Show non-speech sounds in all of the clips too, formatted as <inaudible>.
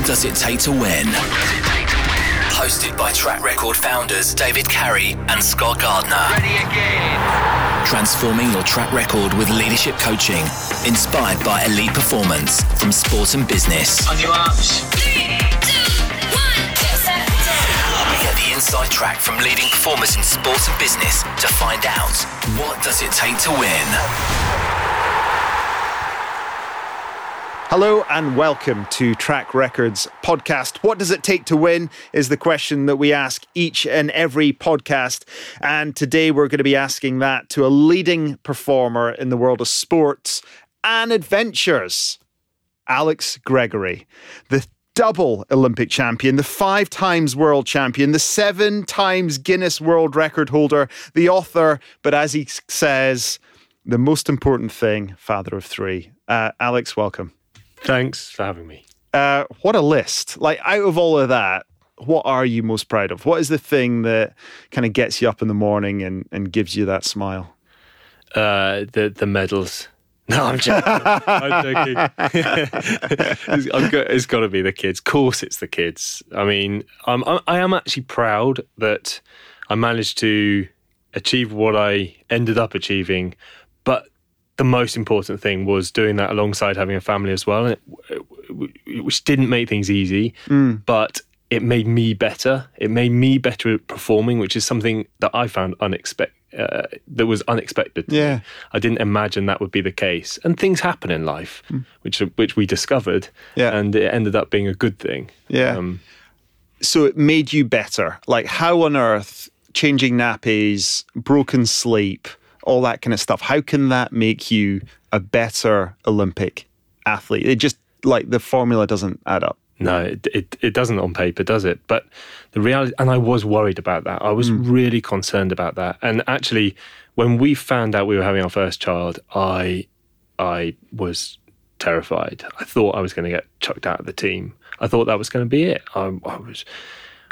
What does it take to win? Hosted by Track Record founders David Carey and Scott Gardner. Ready again. Transforming your track record with leadership coaching, inspired by elite performance from sport and business. On your arms. Get the inside track from leading performers in sport and business to find out what does it take to win. Hello and welcome to Track Records podcast. What does it take to win is the question that we ask each and every podcast. And today we're going to be asking that to a leading performer in the world of sports and adventures, Alex Gregory, the double Olympic champion, the five times world champion, the seven times Guinness World Record holder, the author, but as he says, the most important thing, father of three. Uh, Alex, welcome. Thanks for having me. Uh, what a list. Like, out of all of that, what are you most proud of? What is the thing that kind of gets you up in the morning and, and gives you that smile? Uh, the the medals. <laughs> No, I'm joking. I'm joking. <laughs> it's, it's got to be the kids. Of course, it's the kids. I mean, I'm, I'm I am actually proud that I managed to achieve what I ended up achieving, but the most important thing was doing that alongside having a family as well, and it, which didn't make things easy, but it made me better. It made me better at performing, which is something that I found unexpected. Uh, that was unexpected. Yeah. I didn't imagine that would be the case. And things happen in life, which which we discovered, Yeah. and it ended up being a good thing. Yeah. Um, So it made you better. Like, how on earth, changing nappies, broken sleep, all that kind of stuff, how can that make you a better Olympic athlete? It just, like, the formula doesn't add up. No, it, it it doesn't on paper, does it? But the reality, and I was worried about that. I was hmm. really concerned about that. And actually, when we found out we were having our first child, I I was terrified. I thought I was going to get chucked out of the team. I thought that was going to be it. I, I was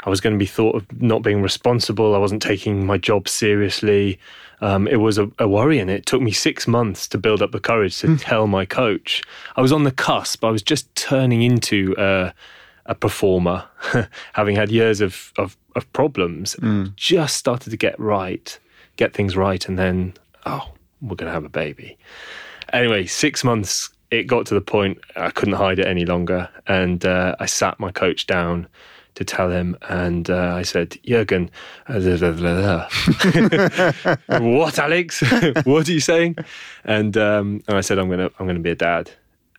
I was going to be thought of not being responsible. I wasn't taking my job seriously. Um, it was a, a worry, and it took me six months to build up the courage to tell my coach. I was on the cusp. I was just turning into a, a performer, <laughs> having had years of, of, of problems. Just started to get right, get things right, and then oh, we're going to have a baby. Anyway, six months. It got to the point I couldn't hide it any longer, and uh, I sat my coach down to tell him, and uh, I said, Jurgen, uh, blah, blah, blah, blah." <laughs> what, Alex? <laughs> what are you saying? And um, and I said, I'm gonna I'm gonna be a dad,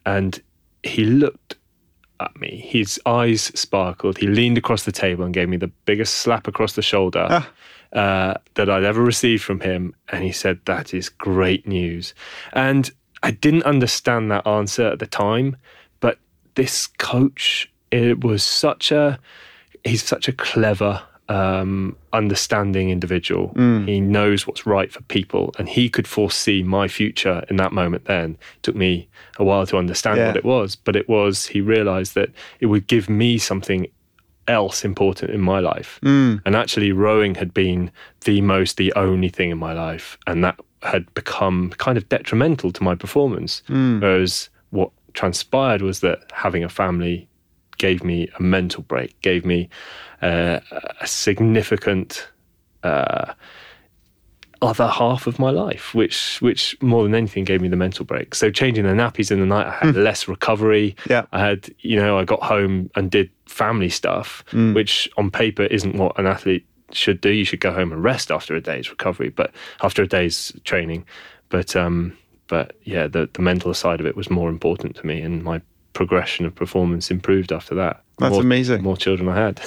and he looked at me. His eyes sparkled. He leaned across the table and gave me the biggest slap across the shoulder. Uh, that I'd ever received from him, and he said, "That is great news." And I didn't understand that answer at the time, but this coach, it was such a he's such a clever um, understanding individual. Mm. He knows what's right for people and he could foresee my future in that moment then. It took me a while to understand Yeah. what it was but it was he realized that it would give me something else important in my life. Mm. And actually rowing had been the most the only thing in my life and that had become kind of detrimental to my performance. Mm. Whereas what transpired was that having a family gave me a mental break, gave me uh, a significant uh, other half of my life, which which more than anything gave me the mental break. So changing the nappies in the night, I had less recovery. Yeah. I had, you know, I got home and did family stuff, which on paper isn't what an athlete should do. You should go home and rest after a day's recovery, but after a day's training. But um, but yeah, the the mental side of it was more important to me, and my progression of performance improved after that. That's more, amazing. More children I had.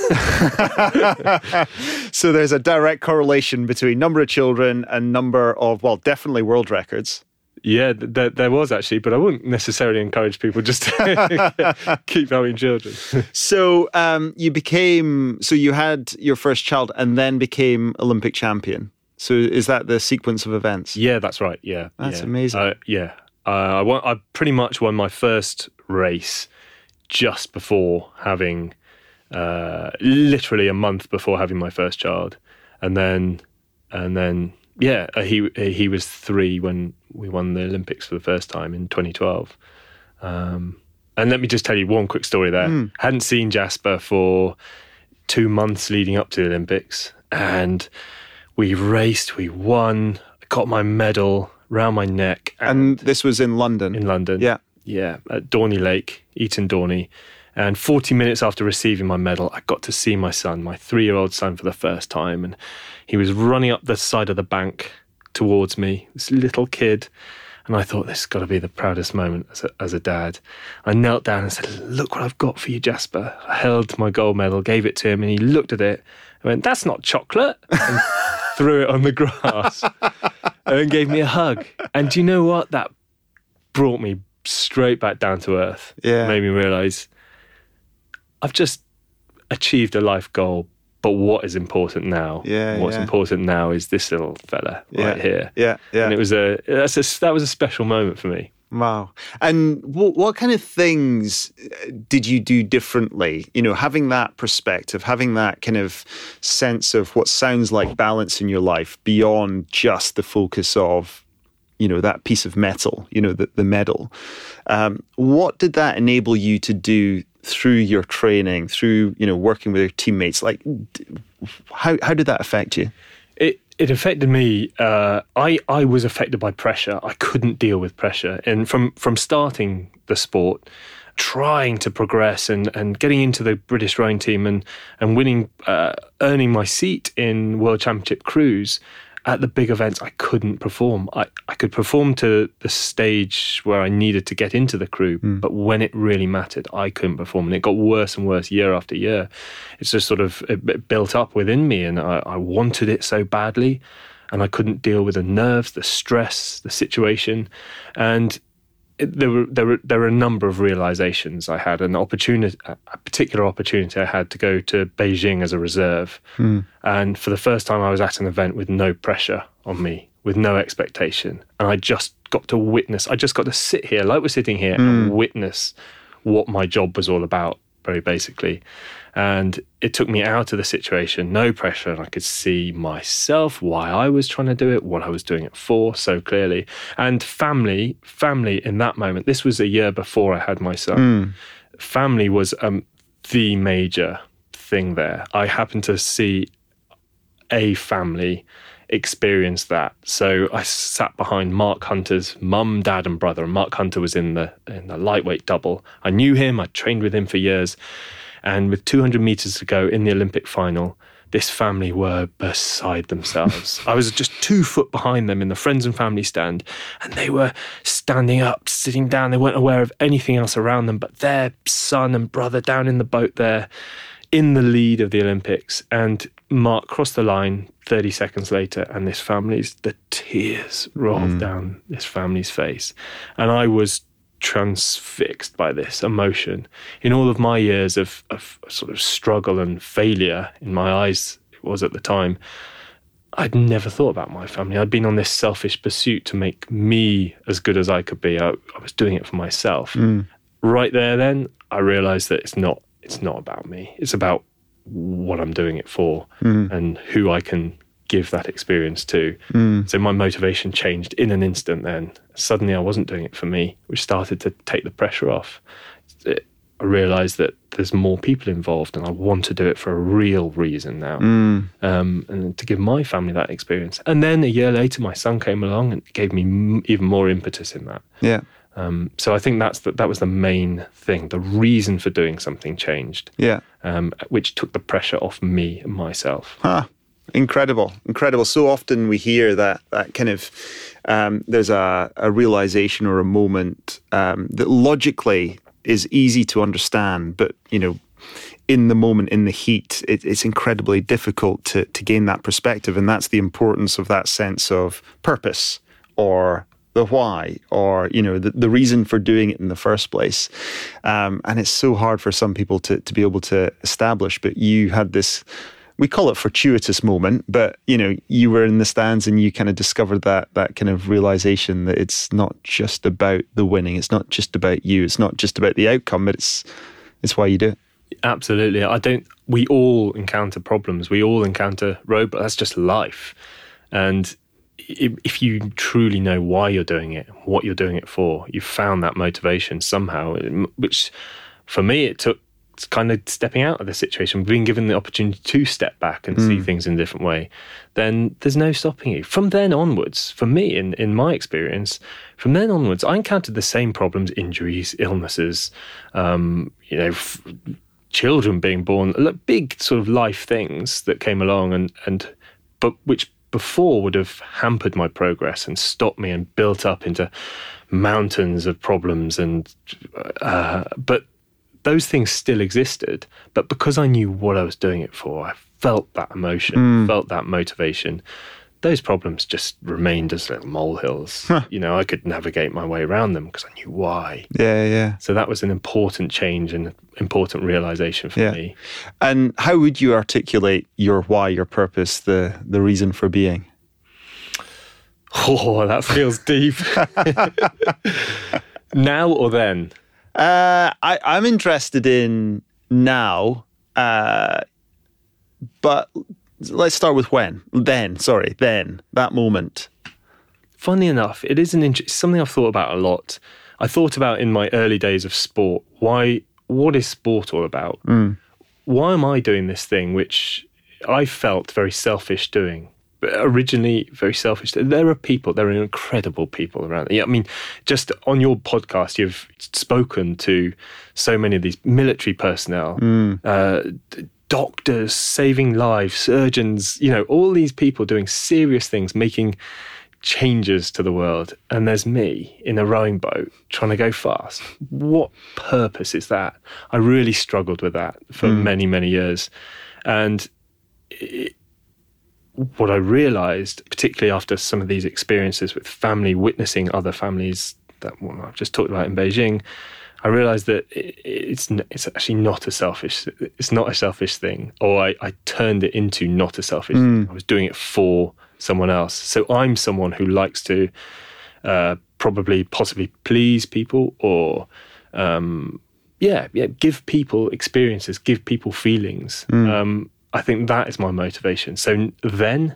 <laughs> So there's a direct correlation between number of children and number of, well, definitely world records. yeah, th- there, there was actually, but I wouldn't necessarily encourage people just to <laughs> keep having children. <laughs> So um, you became, so you had your first child and then became Olympic champion. So is that the sequence of events? yeah, that's right. Yeah, That's yeah. amazing. Uh, yeah, uh, I won, I pretty much won my first race just before having, uh, literally a month before having my first child, and then, and then, yeah, uh, he he was three when we won the Olympics for the first time in 2012. Um, And let me just tell you one quick story there. Hadn't seen Jasper for two months leading up to the Olympics, and we raced, we won, got my medal round my neck, And this was in London. in London. Yeah. Yeah, at Dorney Lake, Eton Dorney. And 40 minutes after receiving my medal, I got to see my son, my three year old son, for the first time. And he was running up the side of the bank towards me, this little kid. And I thought, this has got to be the proudest moment as a, as a dad. I knelt down and said, Look what I've got for you, Jasper. I held my gold medal, gave it to him, and he looked at it and went, That's not chocolate. And <laughs> threw it on the grass and gave me a hug. And do you know what? That brought me straight back down to earth. Yeah. Made me realize I've just achieved a life goal, but what is important now? Yeah, What's yeah. important now is this little fella Yeah. right here. Yeah, yeah. And it was a that's a that was a special moment for me. Wow. And what, what kind of things uh, did you do differently? You know, having that perspective, having that kind of sense of what sounds like balance in your life beyond just the focus of, you know, that piece of metal, you know, the, the medal. Um, what did that enable you to do through your training, through, you know, working with your teammates? Like, how, how did that affect you? It it affected me. Uh, I I was affected by pressure. I couldn't deal with pressure, and from from starting the sport, trying to progress and and getting into the British rowing team and and winning, uh, earning my seat in World Championship crews. At the big events, I couldn't perform. I, I could perform to the stage where I needed to get into the crew, hmm. but when it really mattered, I couldn't perform. And it got worse and worse year after year. It's just sort of built up within me, and I, I wanted it so badly, and I couldn't deal with the nerves, the stress, the situation, and there were there were there were a number of realizations I had an opportunity a particular opportunity I had to go to Beijing as a reserve. Hmm. And for the first time I was at an event with no pressure on me with no expectation. And I just got to witness I just got to sit here like we're sitting here and hmm. witness what my job was all about very basically. And it took me out of the situation no pressure and I could see myself why I was trying to do it what I was doing it for so clearly. And family family in that moment this was a year before I had my son. Family was um, the major thing there. I happened to see a family experience that. So I sat behind Mark Hunter's mum, dad, and brother. And Mark Hunter was in the in the lightweight double. I knew him. I trained with him for years. And with 200 meters to go in the Olympic final, this family were beside themselves. <laughs> I was just two foot behind them in the friends and family stand, and they were standing up, sitting down. They weren't aware of anything else around them but their son and brother down in the boat there in the lead of the Olympics. And Mark crossed the line 30 seconds later, and this family's, the tears rolled mm. down this family's face. And I was transfixed by this emotion. In all of my years of, of sort of struggle and failure, in my eyes, it was at the time, I'd never thought about my family. I'd been on this selfish pursuit to make me as good as I could be. I, I was doing it for myself. Mm. Right there, then I realised that it's not. It's not about me. It's about what I'm doing it for mm. and who I can give that experience to. Mm. So my motivation changed in an instant. Then suddenly I wasn't doing it for me, which started to take the pressure off. It, I realised that there's more people involved, and I want to do it for a real reason now, mm. um, and to give my family that experience. And then a year later, my son came along and gave me m- even more impetus in that. Yeah. Um, so I think that's the, that was the main thing. The reason for doing something changed, Yeah. um, which took the pressure off me and myself. Ah, incredible, incredible. So often we hear that that kind of um, there's a, a realization or a moment um, that logically is easy to understand, but you know, in the moment, in the heat, it, it's incredibly difficult to to gain that perspective, and that's the importance of that sense of purpose or the why or you know the, the reason for doing it in the first place um, and it's so hard for some people to, to be able to establish but you had this we call it fortuitous moment but you know you were in the stands and you kind of discovered that that kind of realization that it's not just about the winning it's not just about you it's not just about the outcome but it's it's why you do it Absolutely. I don't. We all encounter problems. We all encounter roadblocks. That's just life. And if you truly know why you're doing it, what you're doing it for, you've found that motivation somehow, which for me, it took kind of stepping out of the situation, being given the opportunity to step back and see things in a different way, then there's no stopping you. From then onwards, for me, in, in my experience, from then onwards, I encountered the same problems, injuries, illnesses, um, you know, f- children being born, big sort of life things that came along and, and but which before would have hampered my progress and stopped me and built up into mountains of problems and uh, but those things still existed. But because i knew what i was doing it for i felt that emotion felt that motivation those problems just remained as little molehills you know i could navigate my way around them because i knew why Yeah, yeah. so that was an important change and important realization for Yeah. me And how would you articulate your why, your purpose, the the reason for being? oh that feels deep <laughs> now or then Uh, I, I'm interested in now, uh, but let's start with when. Then, sorry, then that moment. Funny enough, it is an int- something I've thought about a lot. I thought about in my early days of sport. Why? What is sport all about? Why am I doing this thing, which I felt very selfish doing? But originally, very selfish. There are people. There are incredible people around. Yeah, I mean, just on your podcast, you've spoken to so many of these military personnel, uh, d- doctors saving lives, surgeons. You know, all these people doing serious things, making changes to the world. And there's me in a rowing boat trying to go fast. What purpose is that? I really struggled with that for hmm. many many years. And it, what i realized particularly after some of these experiences with family witnessing other families that i've just talked about in beijing I realized that it's it's actually not a selfish it's not a selfish thing, or I, I turned it into not a selfish. thing. I was doing it for someone else. So I'm someone who likes to uh, probably possibly please people, or um, yeah, yeah, give people experiences, give people feelings. Um, I think that is my motivation. So then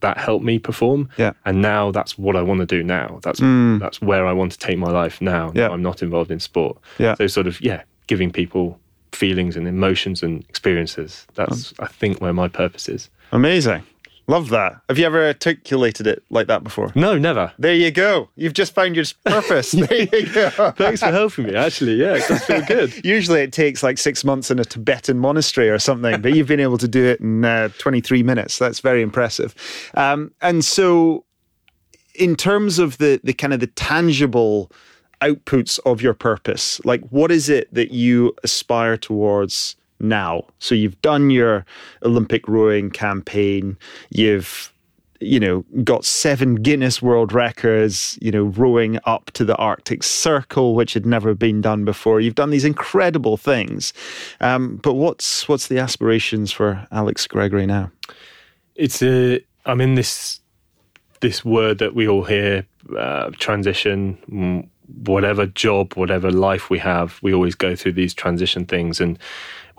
that helped me perform. Yeah. And now that's what I want to do now. That's hmm. that's where I want to take my life now. Yeah. Now I'm not involved in sport. Yeah. So sort of yeah, giving people feelings and emotions and experiences. That's um, I think where my purpose is. Amazing. Love that. Have you ever articulated it like that before? No, never. There you go. You've just found your purpose. <laughs> there you go. Thanks for helping me. Actually, yeah, it does feel good. <laughs> Usually it takes like six months in a Tibetan monastery or something, but you've been able to do it in uh, 23 minutes. That's very impressive. Um, and so, in terms of the, the kind of the tangible outputs of your purpose, like what is it that you aspire towards now? So, you've done your Olympic rowing campaign, you've you know, got seven Guinness World Records, you know, rowing up to the Arctic Circle, which had never been done before. You've done these incredible things. Um, but what's what's the aspirations for Alex Gregory now? It's a. I'm in this this word that we all hear, uh, transition. Whatever job, whatever life we have, we always go through these transition things. And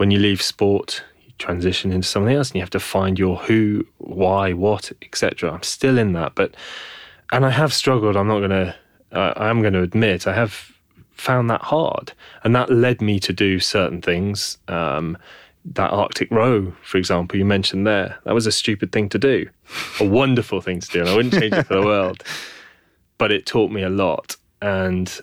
when you leave sport, you transition into something else, and you have to find your who, why, what, etc. I'm still in that, but and I have struggled. I'm not going to. Uh, I am going to admit I have found that hard, and that led me to do certain things. Um, that Arctic row, for example, you mentioned there, that was a stupid thing to do, a wonderful thing to do, and I wouldn't change it for the world. But it taught me a lot. And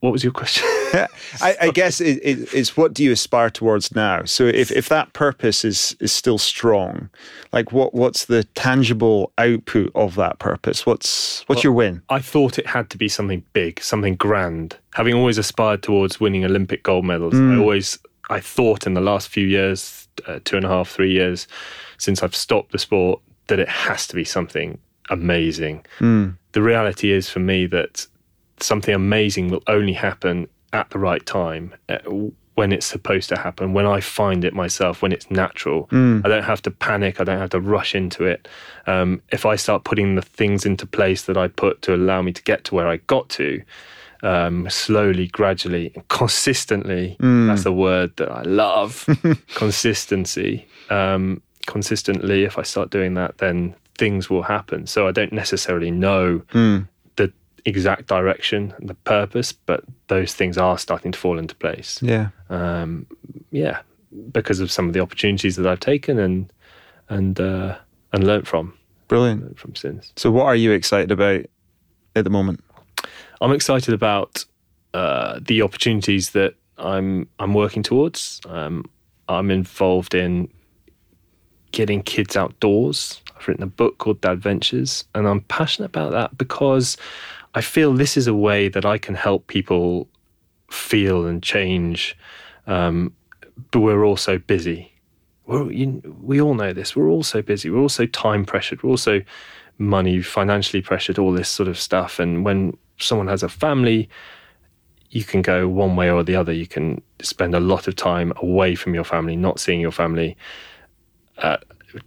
what was your question? <laughs> I, I guess it, it, it's what do you aspire towards now? So if, if that purpose is is still strong, like what what's the tangible output of that purpose? What's what's your win? I thought it had to be something big, something grand. Having always aspired towards winning Olympic gold medals, I always, I thought in the last few years, uh, two and a half, three years since I've stopped the sport, that it has to be something amazing. The reality is for me that something amazing will only happen at the right time. uh, When it's supposed to happen, when I find it myself, when it's natural, I don't have to panic. I don't have to rush into it. Um, if I start putting the things into place that I put to allow me to get to where I got to, um, slowly, gradually, consistently. That's the word that I love. <laughs> Consistency. Um, consistently, if I start doing that, then things will happen. So I don't necessarily know the exact direction and the purpose, but those things are starting to fall into place. Yeah. Um, yeah, because of some of the opportunities that I've taken and and uh, and learnt from Brilliant. from since. So, what are you excited about at the moment? I'm excited about uh, the opportunities that I'm I'm working towards. Um, I'm involved in getting kids outdoors. I've written a book called Dad Ventures, and I'm passionate about that because I feel this is a way that I can help people feel and change. Um, but we're also busy. We're, you, we all know this. We're all so busy. We're also time pressured. We're also money, financially pressured, all this sort of stuff. And when someone has a family, you can go one way or the other. You can spend a lot of time away from your family, not seeing your family, uh,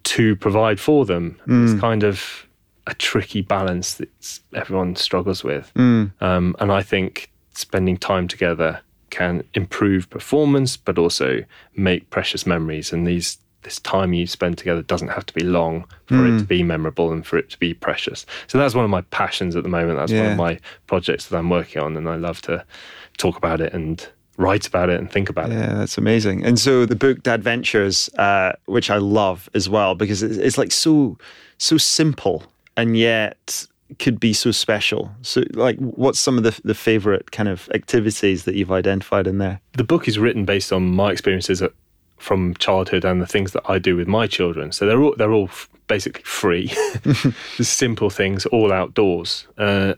to provide for them. It's kind of a tricky balance that everyone struggles with. Um, and I think spending time together can improve performance, but also make precious memories. And these this time you spend together doesn't have to be long for it to be memorable and for it to be precious. So that's one of my passions at the moment. That's one of my projects that I'm working on, and I love to talk about it and write about it and think about it. Yeah, that's amazing. And so the book Dad Ventures, uh, which I love as well, because it's, it's like so so simple and yet could be so special. So, like, what's some of the the favorite kind of activities that you've identified in there? the book is written based on my experiences at, from childhood and the things that I do with my children. So they're all they're all f- basically free, <laughs> <laughs> simple things, all outdoors. Uh,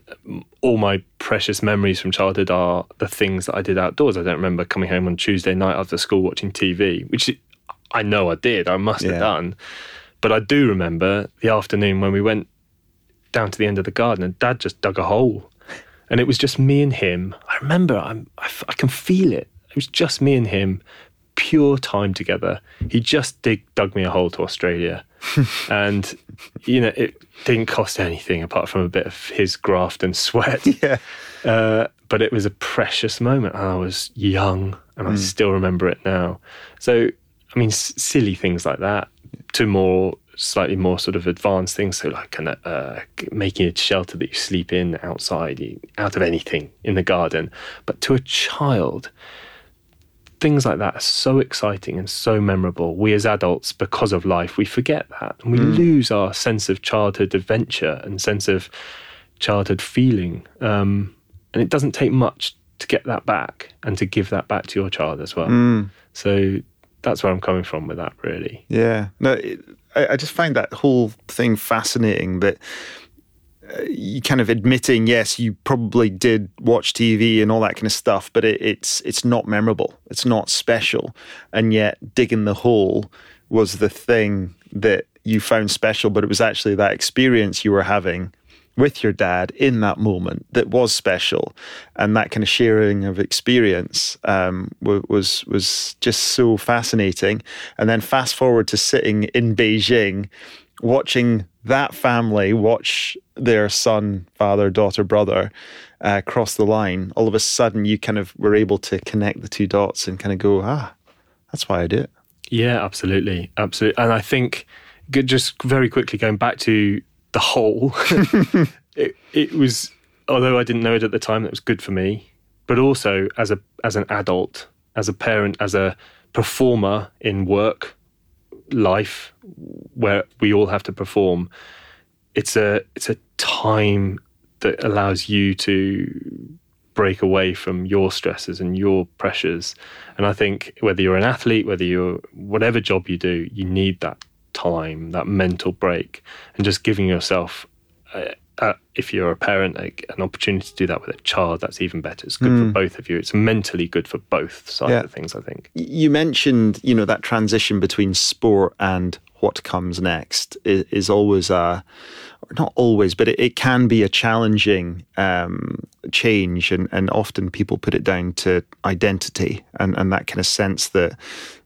all my precious memories from childhood are the things that I did outdoors. I don't remember coming home on Tuesday night after school watching TV, which I know I did. I must Yeah. have done, but I do remember the afternoon when we went down to the end of the garden and Dad just dug a hole and it was just me and him. I remember, I'm, I, f- I can feel it. It was just me and him, pure time together. He just dig, dug me a hole to Australia, <laughs> and you know it didn't cost anything apart from a bit of his graft and sweat. <laughs> Yeah. Uh, but it was a precious moment. and I was young, and I still remember it now. So, I mean, s- silly things like that to more slightly more sort of advanced things. So, like kind of uh, making a shelter that you sleep in outside, out of anything in the garden. But to a child, things like that are so exciting and so memorable. We as adults, because of life, we forget that and we lose our sense of childhood adventure and sense of childhood feeling. Um, and it doesn't take much to get that back and to give that back to your child as well. So that's where I'm coming from with that, really. Yeah. No, it, I, I just find that whole thing fascinating that uh, you kind of admitting, yes, you probably did watch TV and all that kind of stuff, but it, it's it's not memorable. It's not special, and yet digging the hole was the thing that you found special. But it was actually that experience you were having with your dad in that moment that was special, and that kind of sharing of experience um, was was just so fascinating. And then fast forward to sitting in Beijing, watching that family watch their son, father, daughter, brother uh, cross the line. All of a sudden, you kind of were able to connect the two dots and kind of go, ah, that's why I do it. Yeah, absolutely, absolutely. And I think just very quickly going back to the whole, <laughs> it, it was although I didn't know it at the time, that was good for me. But also as a as an adult, as a parent, as a performer in work life, where we all have to perform, it's a it's a time that allows you to break away from your stresses and your pressures. And I think whether you're an athlete, whether you're whatever job you do, you need that time, that mental break, and just giving yourself. Uh, uh, if you're a parent, like, an opportunity to do that with a child, that's even better. It's good for both of you. It's mentally good for both sides Yeah. of things, I think. You mentioned, you know, that transition between sport and what comes next is, is always a, not always, but it, it can be a challenging um, change, and, and often people put it down to identity and, and that kind of sense that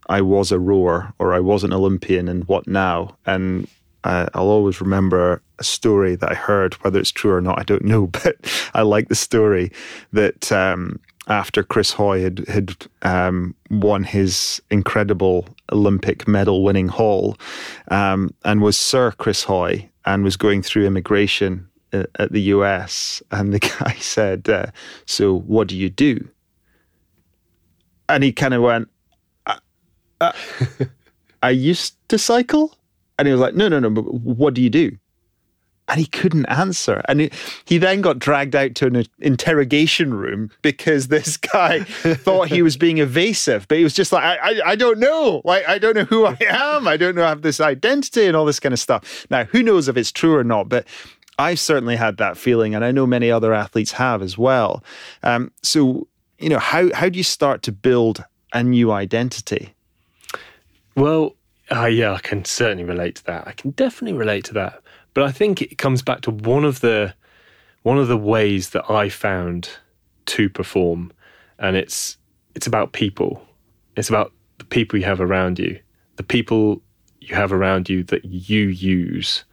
I was a rower or I was an Olympian, and what now? And uh, I'll always remember a story that I heard, whether it's true or not, I don't <laughs> know, but I like the story that um, after Chris Hoy had had um, won his incredible Olympic medal winning haul, um, and was Sir Chris Hoy, and was going through immigration at, at the US, and the <laughs> guy said, uh, "So what do you do?" And he kind of went, uh, uh, <laughs> "I used to cycle," and he was like, "No, no, no. But what do you do?" And he couldn't answer. And he, he then got dragged out to an interrogation room because <laughs> this guy thought he was being evasive, but he was just like, I, I, I, don't know. Like, I don't know who I am. I don't know. I have this identity and all this kind of stuff. Now, who knows if it's true or not, but I've certainly had that feeling, and I know many other athletes have as well. Um, so, you know, how, how do you start to build a new identity? Well, uh, yeah, I can certainly relate to that. I can definitely relate to that. But I think it comes back to one of the one of the ways that I found to perform, and it's it's about people. It's about the people you have around you, the people you have around you that you use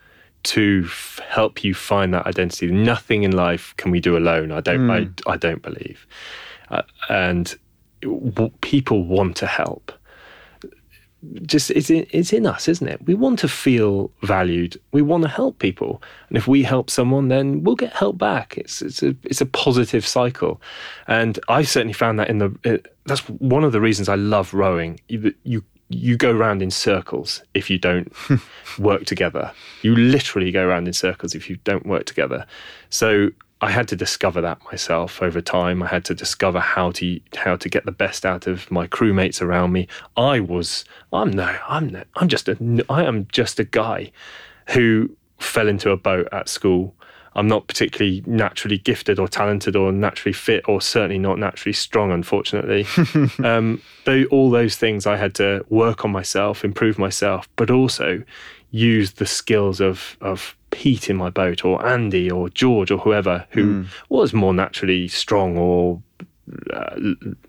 to f- help you find that identity. Nothing in life can we do alone. I don't. Mm. I, I don't believe, uh, and w- people want to help just it's in, it's in us, isn't it? We want to feel valued. We want to help people, and if we help someone, then we'll get help back. It's it's a it's a positive cycle, and I certainly found that in the. It, that's one of the reasons I love rowing. You you you go around in circles if you don't <laughs> work together. You literally go around in circles if you don't work together. So I had to discover that myself over time. I had to discover how to how to get the best out of my crewmates around me. I was I'm no I'm no, I'm just a I am just a guy who fell into a boat at school. I'm not particularly naturally gifted or talented or naturally fit or certainly not naturally strong, unfortunately. <laughs> um, though all those things I had to work on myself, improve myself, but also use the skills of of Pete in my boat or Andy or George or whoever who mm. was more naturally strong or uh,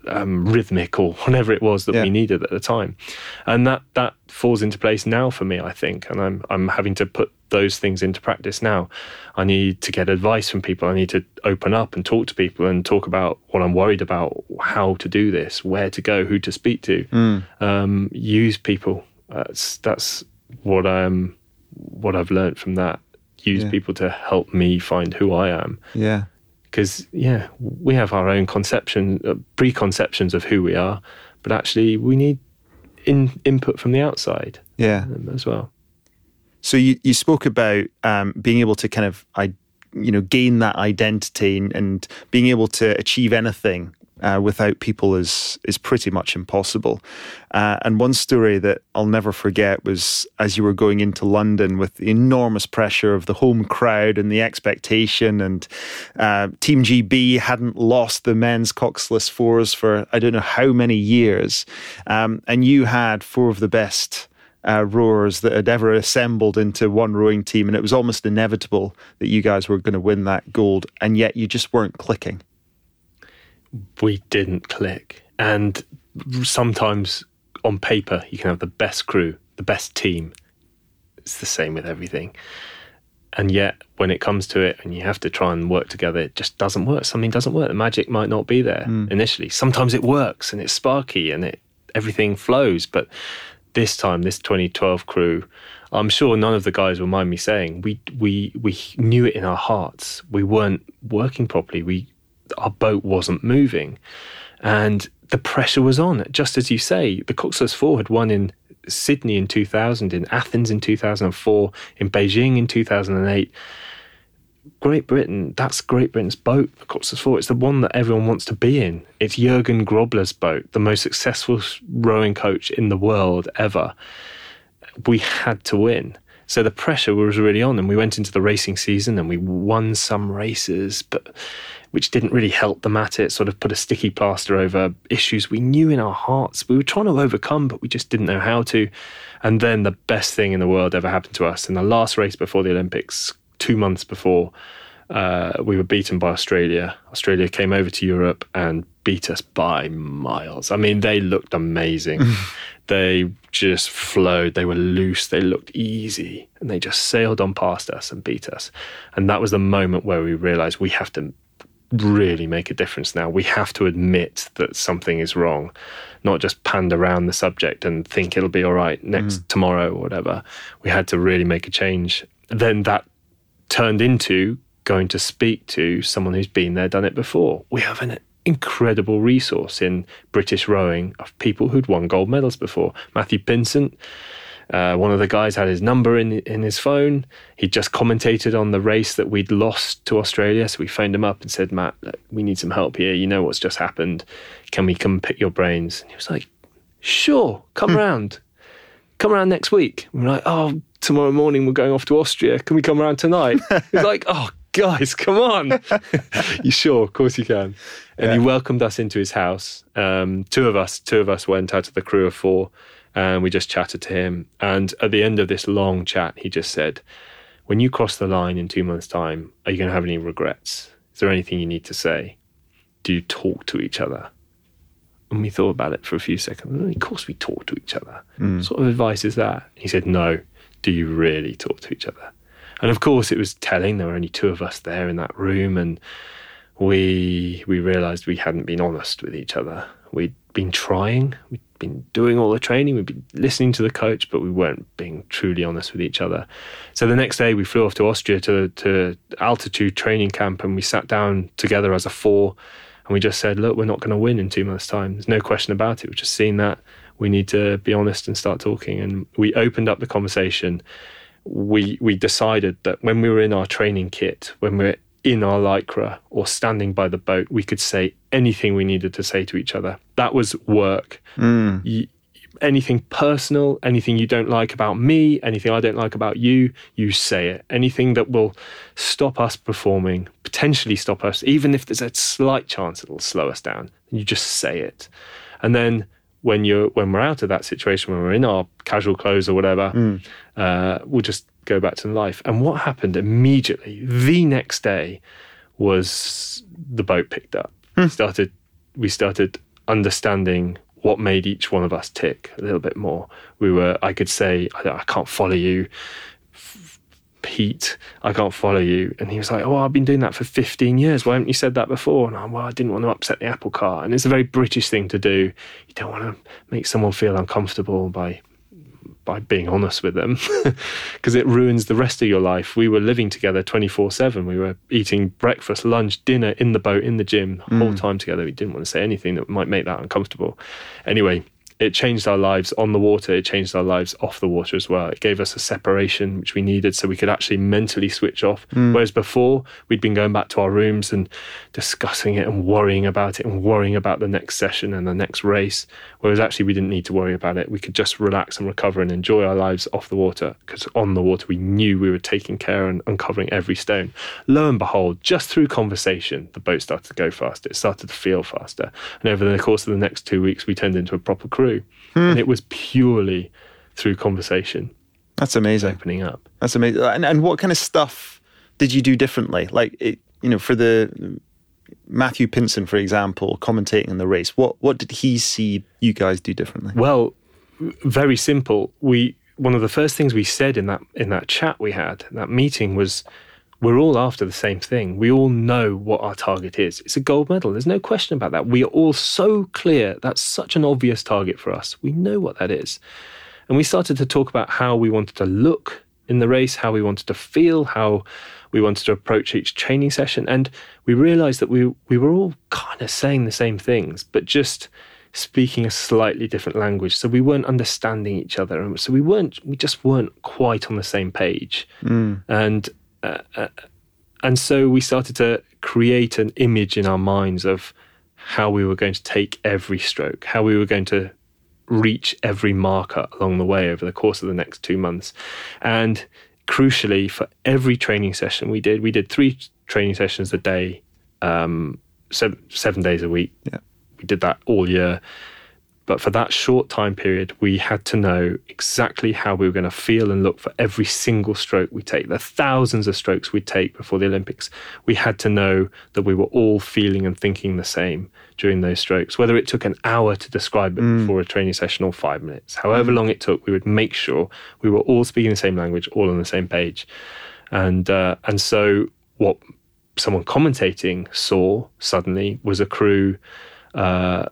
um, rhythmic or <laughs> whatever it was that yeah. we needed at the time, and that that falls into place now for me, I think, and I'm I'm having to put those things into practice now. I need to get advice from people. I need to open up and talk to people and talk about what I'm worried about, how to do this, where to go, who to speak to, mm. um, use people. That's that's what I'm what I've learned from that use yeah. people to help me find who I am. Yeah. Because, yeah, we have our own conception, uh, preconceptions of who we are, but actually we need in, input from the outside yeah. Um, as well. So you, you spoke about um, being able to kind of, I, you know, gain that identity and, and being able to achieve anything uh, without people is is pretty much impossible. Uh, and one story that I'll never forget was as you were going into London with the enormous pressure of the home crowd and the expectation, and uh, Team GB hadn't lost the men's coxless fours for I don't know how many years, um, and you had four of the best. Uh, rowers that had ever assembled into one rowing team, and it was almost inevitable that you guys were going to win that gold, and yet you just weren't clicking we didn't click. And sometimes on paper, you can have the best crew, the best team. It's the same with everything. And yet, when it comes to it and you have to try and work together, it just doesn't work. Something doesn't work. The magic might not be there mm. initially. Sometimes it works and it's sparky and it everything flows. But this time, this 2012 crew, I'm sure none of the guys will mind me saying we we we knew it in our hearts. We weren't working properly. We our boat wasn't moving. And the pressure was on. Just as you say, the Coxless Four had won in Sydney in 2000, in Athens in 2004, in Beijing in 2008. Great Britain, that's Great Britain's boat, the Coxless Four. It's the one that everyone wants to be in. It's Jurgen Grobler's boat, the most successful rowing coach in the world ever. We had to win. So the pressure was really on, and we went into the racing season and we won some races, but which didn't really help the matter. It sort of put a sticky plaster over issues we knew in our hearts we were trying to overcome, but we just didn't know how to. And then the best thing in the world ever happened to us in the last race before the Olympics, two months before. Uh, we were beaten by Australia. Australia came over to Europe and beat us by miles. I mean, they looked amazing. <laughs> they just flowed. They were loose. They looked easy. And they just sailed on past us and beat us. And that was the moment where we realized we have to really make a difference now. We have to admit that something is wrong, not just pand around the subject and think it'll be all right next mm. tomorrow or whatever. We had to really make a change. then that turned into going to speak to someone who's been there, done it before. We have an incredible resource in British rowing of people who'd won gold medals before. Matthew Pinsent, uh, one of the guys had his number in in his phone. He just commentated on the race that we'd lost to Australia, so we phoned him up and said, "Matt, look, we need some help here. You know what's just happened. Can we come pick your brains?" And he was like, "Sure, come round. Come around next week." And we're like, "Oh, tomorrow morning we're going off to Austria. Can we come around tonight?" <laughs> He's like, "Oh." Guys, come on! <laughs> you sure? Of course you can. And he welcomed us into his house. Um, two of us, two of us went out of the crew of four, and we just chatted to him. And at the end of this long chat, he just said, When you cross the line in two months' time, are you going to have any regrets? Is there anything you need to say? Do you talk to each other? And we thought about it for a few seconds. Of course, we talk to each other. Hmm. What sort of advice is that? He said, No. Do you really talk to each other? And of course, it was telling. There were only two of us there in that room, and we we realised we hadn't been honest with each other. We'd been trying. We'd been doing all the training. We'd been listening to the coach, but we weren't being truly honest with each other. So the next day, we flew off to Austria to to altitude training camp, and we sat down together as a four, and we just said, "Look, we're not going to win in two months' time. There's no question about it. We've just seen that." We need to be honest and start talking. And we opened up the conversation we we decided that when we were in our training kit, when we are in our lycra or standing by the boat, we could say anything we needed to say to each other. That was work. Y- anything personal, anything you don't like about me, anything I don't like about you, you say it. Anything that will stop us performing, potentially stop us, even if there's a slight chance it'll slow us down, you just say it. And then when you're when we're out of that situation, when we're in our casual clothes or whatever, uh, we'll just go back to life. And what happened immediately, the next day, was the boat picked up. Hmm. We started we started understanding what made each one of us tick a little bit more. We were I could say I, I can't follow you. Pete, I can't follow you. And he was like, Oh, I've been doing that for 15 years. Why haven't you said that before? And I'm, Well, I didn't want to upset the apple cart. And it's a very British thing to do. You don't want to make someone feel uncomfortable by by being honest with them <laughs> because it ruins the rest of your life. We were living together 24 7. We were eating breakfast, lunch, dinner in the boat, in the gym, the whole mm. time together. We didn't want to say anything that might make that uncomfortable. Anyway, it changed our lives on the water. It changed our lives off the water as well. It gave us a separation which we needed so we could actually mentally switch off. Hmm. Whereas before, we'd been going back to our rooms and discussing it and worrying about it and worrying about the next session and the next race. Whereas actually, we didn't need to worry about it. We could just relax and recover and enjoy our lives off the water because on the water, we knew we were taking care and uncovering every stone. Lo and behold, just through conversation, the boat started to go faster. It started to feel faster. And over the course of the next two weeks, we turned into a proper crew. Hmm. And it was purely through conversation That's amazing. opening up. That's amazing. And, and what kind of stuff did you do differently? Like, it, you know, for the Matthew Pinsent, for example, commentating in the race, what what did he see you guys do differently? Well, very simple. We one of the first things we said in that in that chat we had, that meeting was we're all after the same thing. We all know what our target is. It's a gold medal. There's no question about that. We are all so clear. That's such an obvious target for us. We know what that is. And we started to talk about how we wanted to look in the race, how we wanted to feel, how we wanted to approach each training session. And we realized that we, we were all kind of saying the same things, but just speaking a slightly different language. So we weren't understanding each other. And so we weren't, we just weren't quite on the same page. Mm. And, uh, uh, and so we started to create an image in our minds of how we were going to take every stroke, how we were going to reach every marker along the way over the course of the next two months. And crucially, for every training session we did, we did three training sessions a day, um, seven, seven days a week. Yeah. We did that all year. But for that short time period, we had to know exactly how we were going to feel and look for every single stroke we take. The thousands of strokes we take before the Olympics. We had to know that we were all feeling and thinking the same during those strokes. Whether it took an hour to describe it before a training session or five minutes, however long it took, we would make sure we were all speaking the same language, all on the same page. And uh, and so what someone commentating saw suddenly was a crew uh,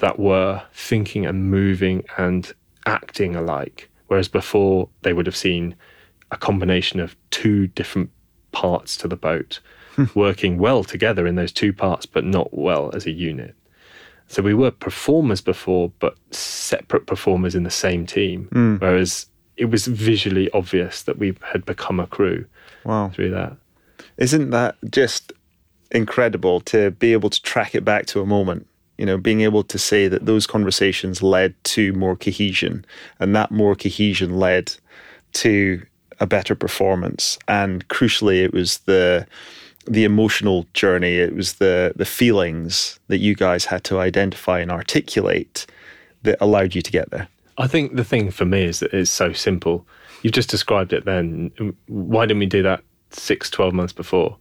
that were thinking and moving and acting alike. Whereas before they would have seen a combination of two different parts to the boat hmm. working well together in those two parts, but not well as a unit. So we were performers before, but separate performers in the same team. Hmm. Whereas it was visually obvious that we had become a crew Wow. through that. Isn't that just incredible to be able to track it back to a moment? You know, being able to say that those conversations led to more cohesion, and that more cohesion led to a better performance. And crucially, it was the the emotional journey. It was the the feelings that you guys had to identify and articulate that allowed you to get there. I think the thing for me is that it's so simple. You've just described it then. Why didn't we do that six, 12 months before?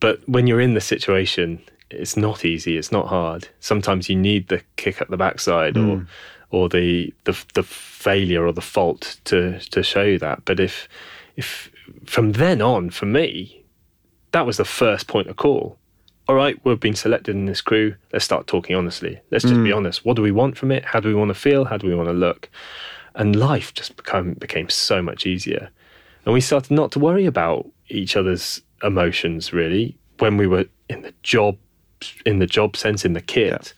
But when you're in the situation, it's not easy. It's not hard. Sometimes you need the kick up the backside or hmm. or the, the the failure or the fault to to show you that. But if if from then on, for me, that was the first point of call. All right, we've been selected in this crew. Let's start talking honestly. Let's just be hmm. honest. What do we want from it? How do we want to feel? How do we want to look? And life just become became so much easier. And we started not to worry about each other's emotions really when we were in the job in the job sense in the kit.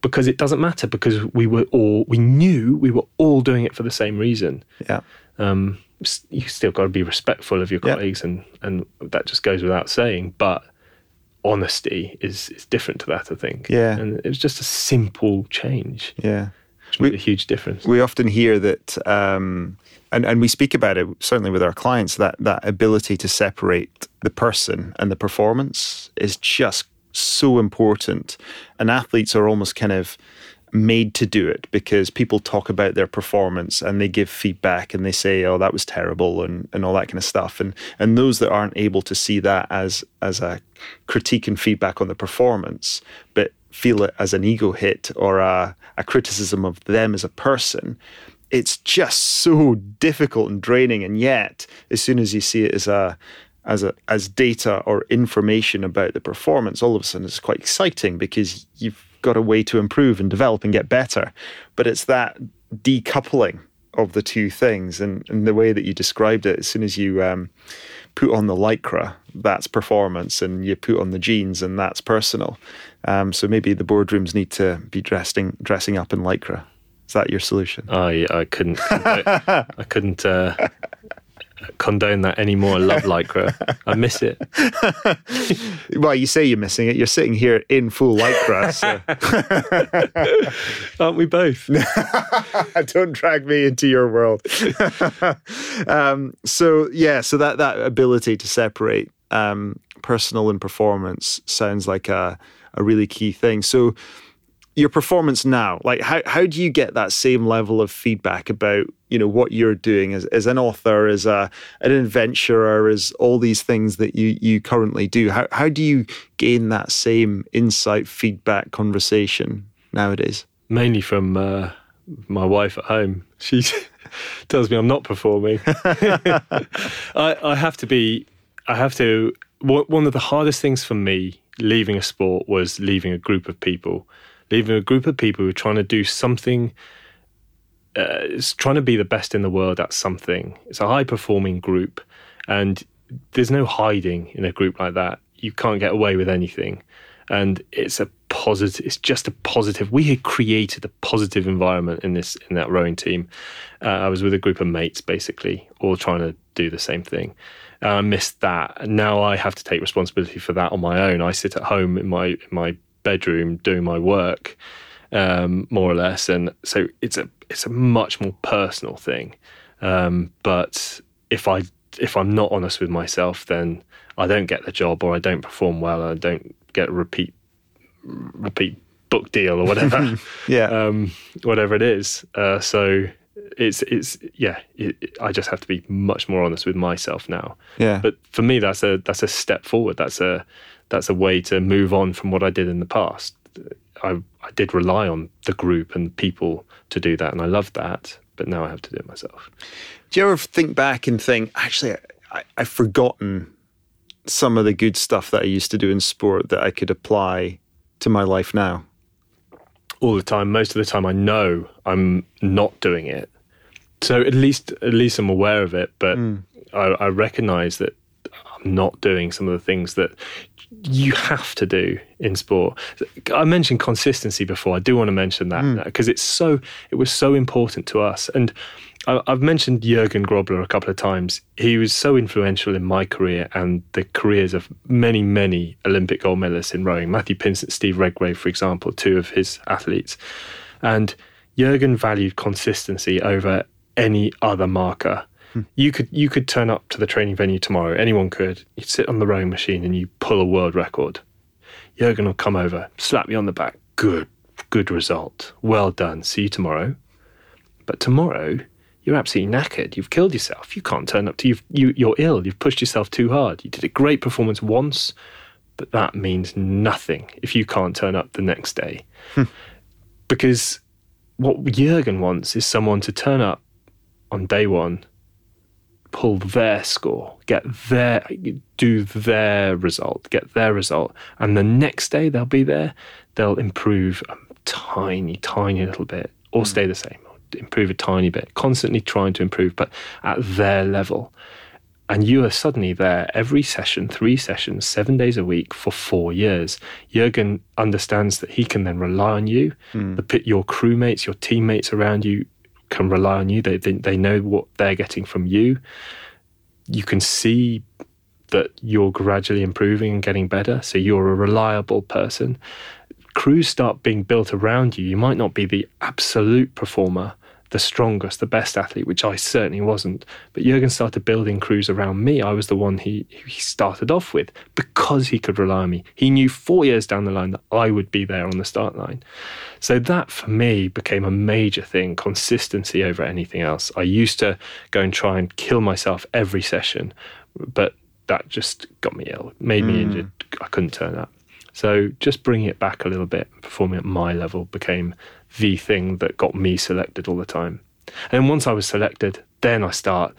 Because it doesn't matter because we were all we knew we were all doing it for the same reason Yeah. um, you still got to be respectful of your Yeah. colleagues, and and that just goes without saying. But honesty is is different to that, I think. Yeah. and it was just a simple change, Yeah. which made a huge difference. we often hear that, um, and, and we speak about it certainly with our clients, that, that ability to separate the person and the performance is just so important. And athletes are almost kind of made to do it because people talk about their performance and they give feedback and they say, oh, that was terrible and, and all that kind of stuff. And and those that aren't able to see that as as a critique and feedback on the performance, but feel it as an ego hit or a, a criticism of them as a person, it's just so difficult and draining. And yet, as soon as you see it as a as a as data or information about the performance, all of a sudden it's quite exciting because you've got a way to improve and develop and get better. But it's that decoupling of the two things and, and the way that you described it, as soon as you um, put on the lycra, that's performance, and you put on the jeans, and that's personal. Um, so maybe the boardrooms need to be dressing dressing up in lycra. Is that your solution? I I couldn't I couldn't uh, condone that anymore. I love lycra. I miss it. <laughs> Well, you say you're missing it. You're sitting here in full lycra. So <laughs> Aren't we both? <laughs> don't drag me into your world. um, so yeah, so that that ability to separate um, personal and performance sounds like a a really key thing. So your performance now, like how how do you get that same level of feedback about you know what you're doing as, as an author, as a an adventurer, as all these things that you you currently do? How how do you gain that same insight, feedback, conversation nowadays? Mainly from uh, my wife at home. She <laughs> tells me I'm not performing. <laughs> I, I have to be. I have to. One one of the hardest things for me leaving a sport was leaving a group of people, leaving a group of people who are trying to do something. Uh, it's trying to be the best in the world at something. It's a high performing group, and there's no hiding in a group like that. You can't get away with anything, and it's a positive. It's just a positive. We had created a positive environment in this in that rowing team. Uh, I was with a group of mates, basically, all trying to do the same thing. Uh, I missed that. And now I have to take responsibility for that on my own. I sit at home in my in my bedroom doing my work, um, more or less, and so it's a it's a much more personal thing. Um, but if I if I'm not honest with myself, then I don't get the job, or I don't perform well, and I don't get a repeat repeat book deal or whatever <laughs> Yeah. um, whatever it is. Uh, so it's it's yeah. It, it- I just have to be much more honest with myself now. Yeah. But for me, that's a that's a step forward. That's a that's a way to move on from what I did in the past. I I did rely on the group and people to do that, and I loved that. But now I have to do it myself. Do you ever think back and think, actually, I, I've forgotten some of the good stuff that I used to do in sport that I could apply to my life now? all the time. Most of the time, I know I'm not doing it. So at least at least I'm aware of it. But hmm. I, I recognize that I'm not doing some of the things that you have to do in sport. I mentioned consistency before. I do want to mention that hmm. uh, because it's so it was so important to us. And I, I've mentioned Jurgen Grobler a couple of times. He was so influential in my career and the careers of many, many Olympic gold medalists in rowing. Matthew Pinsent, Steve Redgrave, for example, two of his athletes. And Jurgen valued consistency over any other marker. Hmm. You could you could turn up to the training venue tomorrow. Anyone could. You'd sit on the rowing machine and you pull a world record. Jurgen will come over, slap you on the back. Good, good result. Well done. See you tomorrow. But tomorrow, you're absolutely knackered. You've killed yourself. You can't turn up to you've, you. You're ill. You've pushed yourself too hard. You did a great performance once, but that means nothing if you can't turn up the next day. Hmm. Because what Jurgen wants is someone to turn up on day one, pull their score, get their, do their result, get their result, and the next day they'll be there. They'll improve a tiny, tiny little bit, or hmm. stay the same, or improve a tiny bit. Constantly trying to improve, but at their level. And you are suddenly there every session, three sessions, seven days a week for four years. Jurgen understands that he can then rely on you. Hmm. The pit, your crewmates, your teammates around you can rely on you. They, they they know what they're getting from you. You can see that you're gradually improving and getting better. So you're a reliable person. Crews start being built around you. You might not be the absolute performer, the strongest, the best athlete, which I certainly wasn't. But Jurgen started building crews around me. I was the one he, he started off with because he could rely on me. He knew four years down the line that I would be there on the start line. So that for me became a major thing consistency over anything else. I used to go and try and kill myself every session, but that just got me ill, made me hmm. injured. I couldn't turn up. So just bringing it back a little bit, performing at my level became the thing that got me selected all the time. And once I was selected, then I start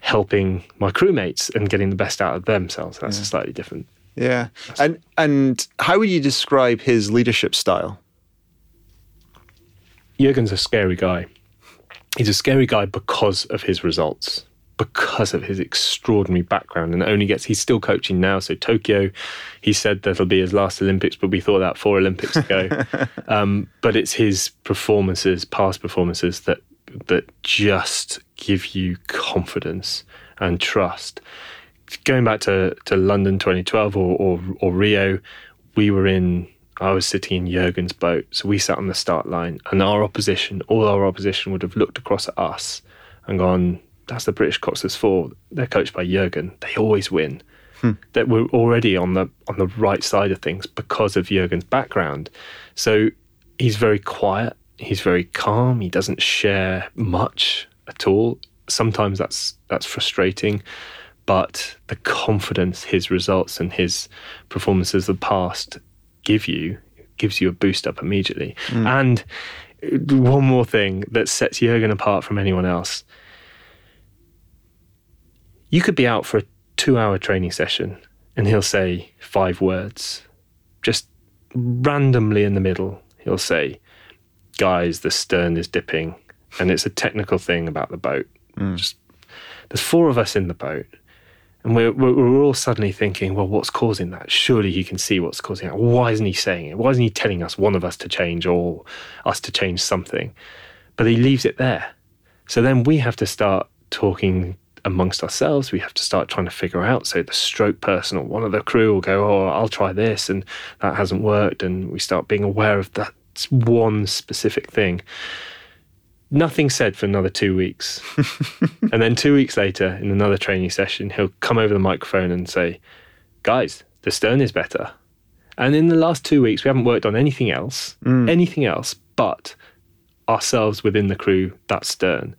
helping my crewmates and getting the best out of themselves. That's a slightly different. Yeah. And and how would you describe his leadership style? Jurgen's a scary guy. He's a scary guy because of his results, because of his extraordinary background, and only gets. He's still coaching now. So Tokyo, he said that'll be his last Olympics, but we thought that four Olympics ago. <laughs> um, but it's his performances, past performances, that that just give you confidence and trust. Going back to, to London 2012 or, or or Rio, we were in I was sitting in Jurgen's boat. So we sat on the start line, and our opposition, all our opposition, would have looked across at us and gone, That's the British Coxless 4. They're coached by Jurgen. They always win. Hmm. That we're already on the on the right side of things because of Jurgen's background. So he's very quiet, he's very calm, he doesn't share much at all. Sometimes that's that's frustrating, but the confidence his results and his performances of the past give you gives you a boost up immediately. Hmm. And one more thing that sets Jurgen apart from anyone else. You could be out for a two hour training session and he'll say five words. Just randomly in the middle, he'll say, Guys, the stern is dipping. And it's a technical thing about the boat. Mm. Just there's four of us in the boat. And we're, we're, we're all suddenly thinking, well, what's causing that? Surely he can see what's causing that. Why isn't he saying it? Why isn't he telling us, one of us to change or us to change something? But he leaves it there. So then we have to start talking amongst ourselves. We have to start trying to figure out. So the stroke person or one of the crew will go, oh, I'll try this. And that hasn't worked. And we start being aware of that one specific thing nothing said for another two weeks. <laughs> and then two weeks later, in another training session, he'll come over the microphone and say, Guys, the stern is better. And in the last two weeks, we haven't worked on anything else, mm. anything else but ourselves within the crew, that stern.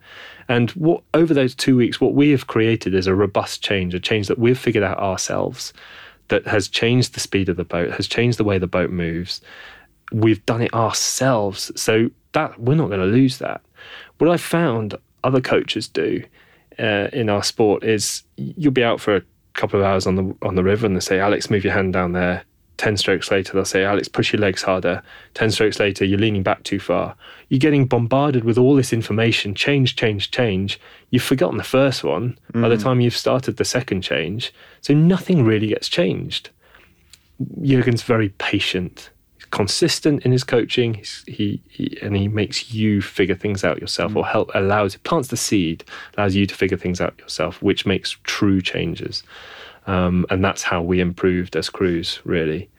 And what over those two weeks, what we have created is a robust change, a change that we've figured out ourselves that has changed the speed of the boat, has changed the way the boat moves. We've done it ourselves. So that we're not going to lose that. What I found other coaches do uh, in our sport is you'll be out for a couple of hours on the on the river and they say, Alex, move your hand down there, 10 strokes later, they'll say, Alex, push your legs harder. 10 strokes later, you're leaning back too far. You're getting bombarded with all this information change, change, change. You've forgotten the first one by the mm. time you've started the second change. So nothing really gets changed. Jurgen's very patient, he's consistent in his coaching, he's, he, he and he makes you figure things out yourself, or mm. help allows plants the seed, allows you to figure things out yourself, which makes true changes. Um, and that's how we improved as crews, really.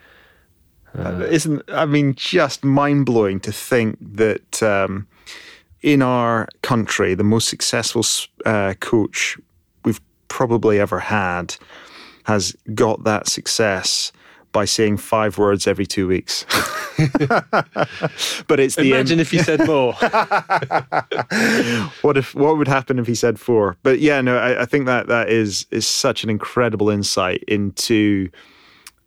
Isn't I mean just mind blowing to think that um, in our country the most successful uh, coach we've probably ever had has got that success by saying five words every two weeks. <laughs> but it's the Imagine if you said more. <laughs> what if what would happen if he said four? But yeah, no, I, I think that that is is such an incredible insight into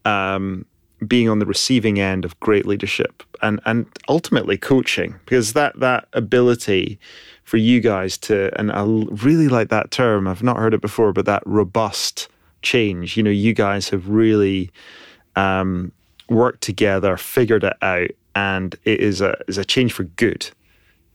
um, being on the receiving end of great leadership and and ultimately coaching because that that ability for you guys to and I really like that term. I've not heard it before, but that robust change. You know, you guys have really um, worked together, figured it out, and it is a is a change for good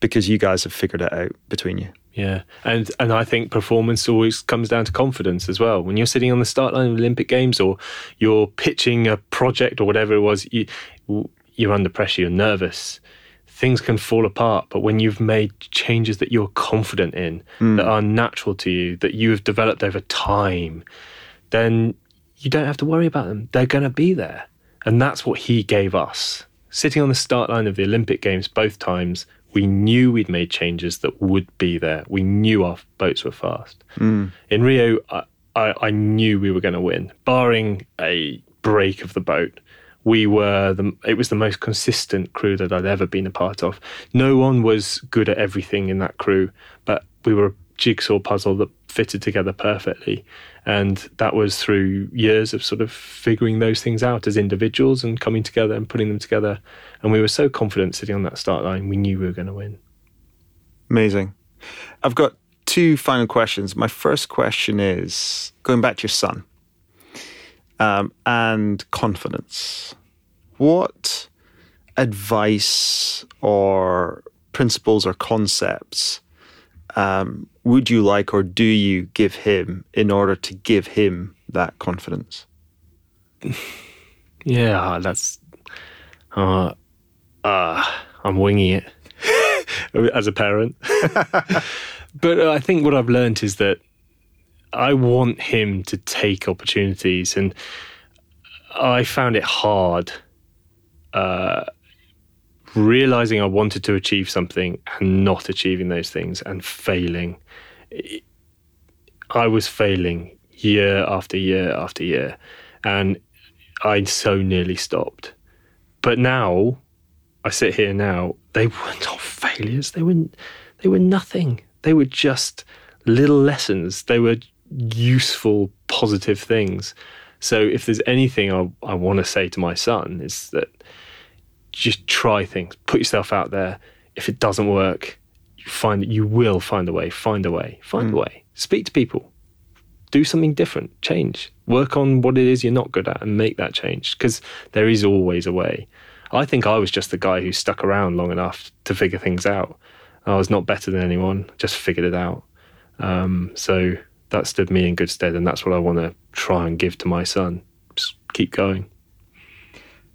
because you guys have figured it out between you. Yeah, and and I think performance always comes down to confidence as well. When you're sitting on the start line of Olympic Games or you're pitching a project or whatever it was, you, you're under pressure, you're nervous. Things can fall apart, but when you've made changes that you're confident in, mm. that are natural to you, that you have developed over time, then you don't have to worry about them. They're going to be there. And that's what he gave us. Sitting on the start line of the Olympic Games both times, we knew we'd made changes that would be there. We knew our boats were fast. Mm. In Rio, I, I, I, knew we were going to win, barring a break of the boat. We were the. It was the most consistent crew that I'd ever been a part of. No one was good at everything in that crew, but we were a jigsaw puzzle that fitted together perfectly. And that was through years of sort of figuring those things out as individuals and coming together and putting them together. And we were so confident sitting on that start line, we knew we were going to win. Amazing. I've got two final questions. My first question is going back to your son um, and confidence. What advice or principles or concepts um, would you like or do you give him in order to give him that confidence? <laughs> Yeah, that's. Uh, uh, I'm winging it <laughs> as a parent. <laughs> but I think what I've learned is that I want him to take opportunities, and I found it hard uh, realizing I wanted to achieve something and not achieving those things and failing. I was failing year after year after year, and I so nearly stopped. But now, I sit here now. They were <laughs> not failures. They were, they were nothing. They were just little lessons. They were useful, positive things. So, if there's anything I, I want to say to my son, is that just try things, put yourself out there. If it doesn't work, you find that you will find a way, find a way, find mm. a way. Speak to people, do something different, change, work on what it is you're not good at and make that change because there is always a way. I think I was just the guy who stuck around long enough to figure things out. I was not better than anyone, just figured it out. Um, so that stood me in good stead, and that's what I want to try and give to my son. Just keep going.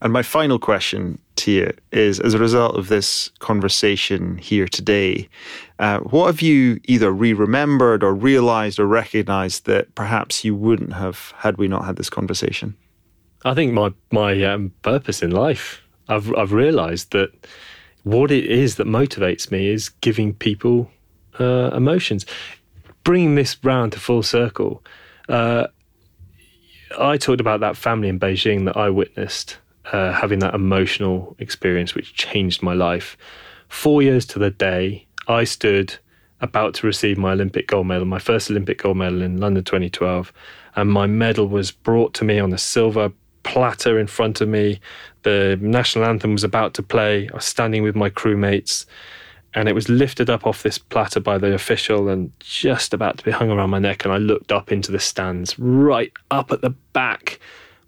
And my final question to you is as a result of this conversation here today, uh, what have you either re remembered or realized or recognized that perhaps you wouldn't have had we not had this conversation? I think my, my um, purpose in life, I've, I've realized that what it is that motivates me is giving people uh, emotions. Bringing this round to full circle, uh, I talked about that family in Beijing that I witnessed uh, having that emotional experience which changed my life. Four years to the day, I stood about to receive my Olympic gold medal, my first Olympic gold medal in London 2012, and my medal was brought to me on a silver platter in front of me. The national anthem was about to play. I was standing with my crewmates, and it was lifted up off this platter by the official and just about to be hung around my neck. And I looked up into the stands, right up at the back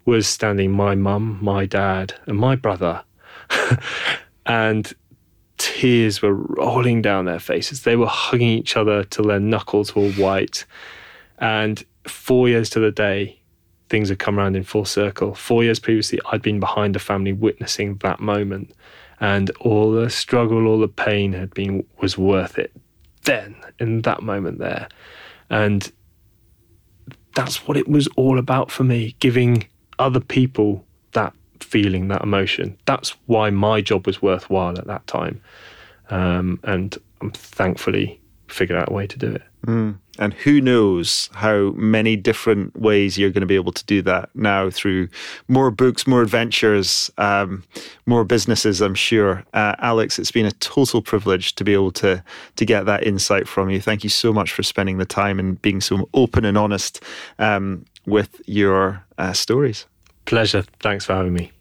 was standing my mum, my dad, and my brother. <laughs> and tears were rolling down their faces. They were hugging each other till their knuckles were white. And four years to the day, things had come around in full circle. Four years previously, I'd been behind the family witnessing that moment. And all the struggle, all the pain had been was worth it then, in that moment there. And that's what it was all about for me, giving other people that feeling, that emotion. That's why my job was worthwhile at that time. Um, and I'm thankfully figured out a way to do it. Mm. And who knows how many different ways you're going to be able to do that now through more books, more adventures, um, more businesses, I'm sure. Uh, Alex, it's been a total privilege to be able to, to get that insight from you. Thank you so much for spending the time and being so open and honest um, with your uh, stories. Pleasure. Thanks for having me.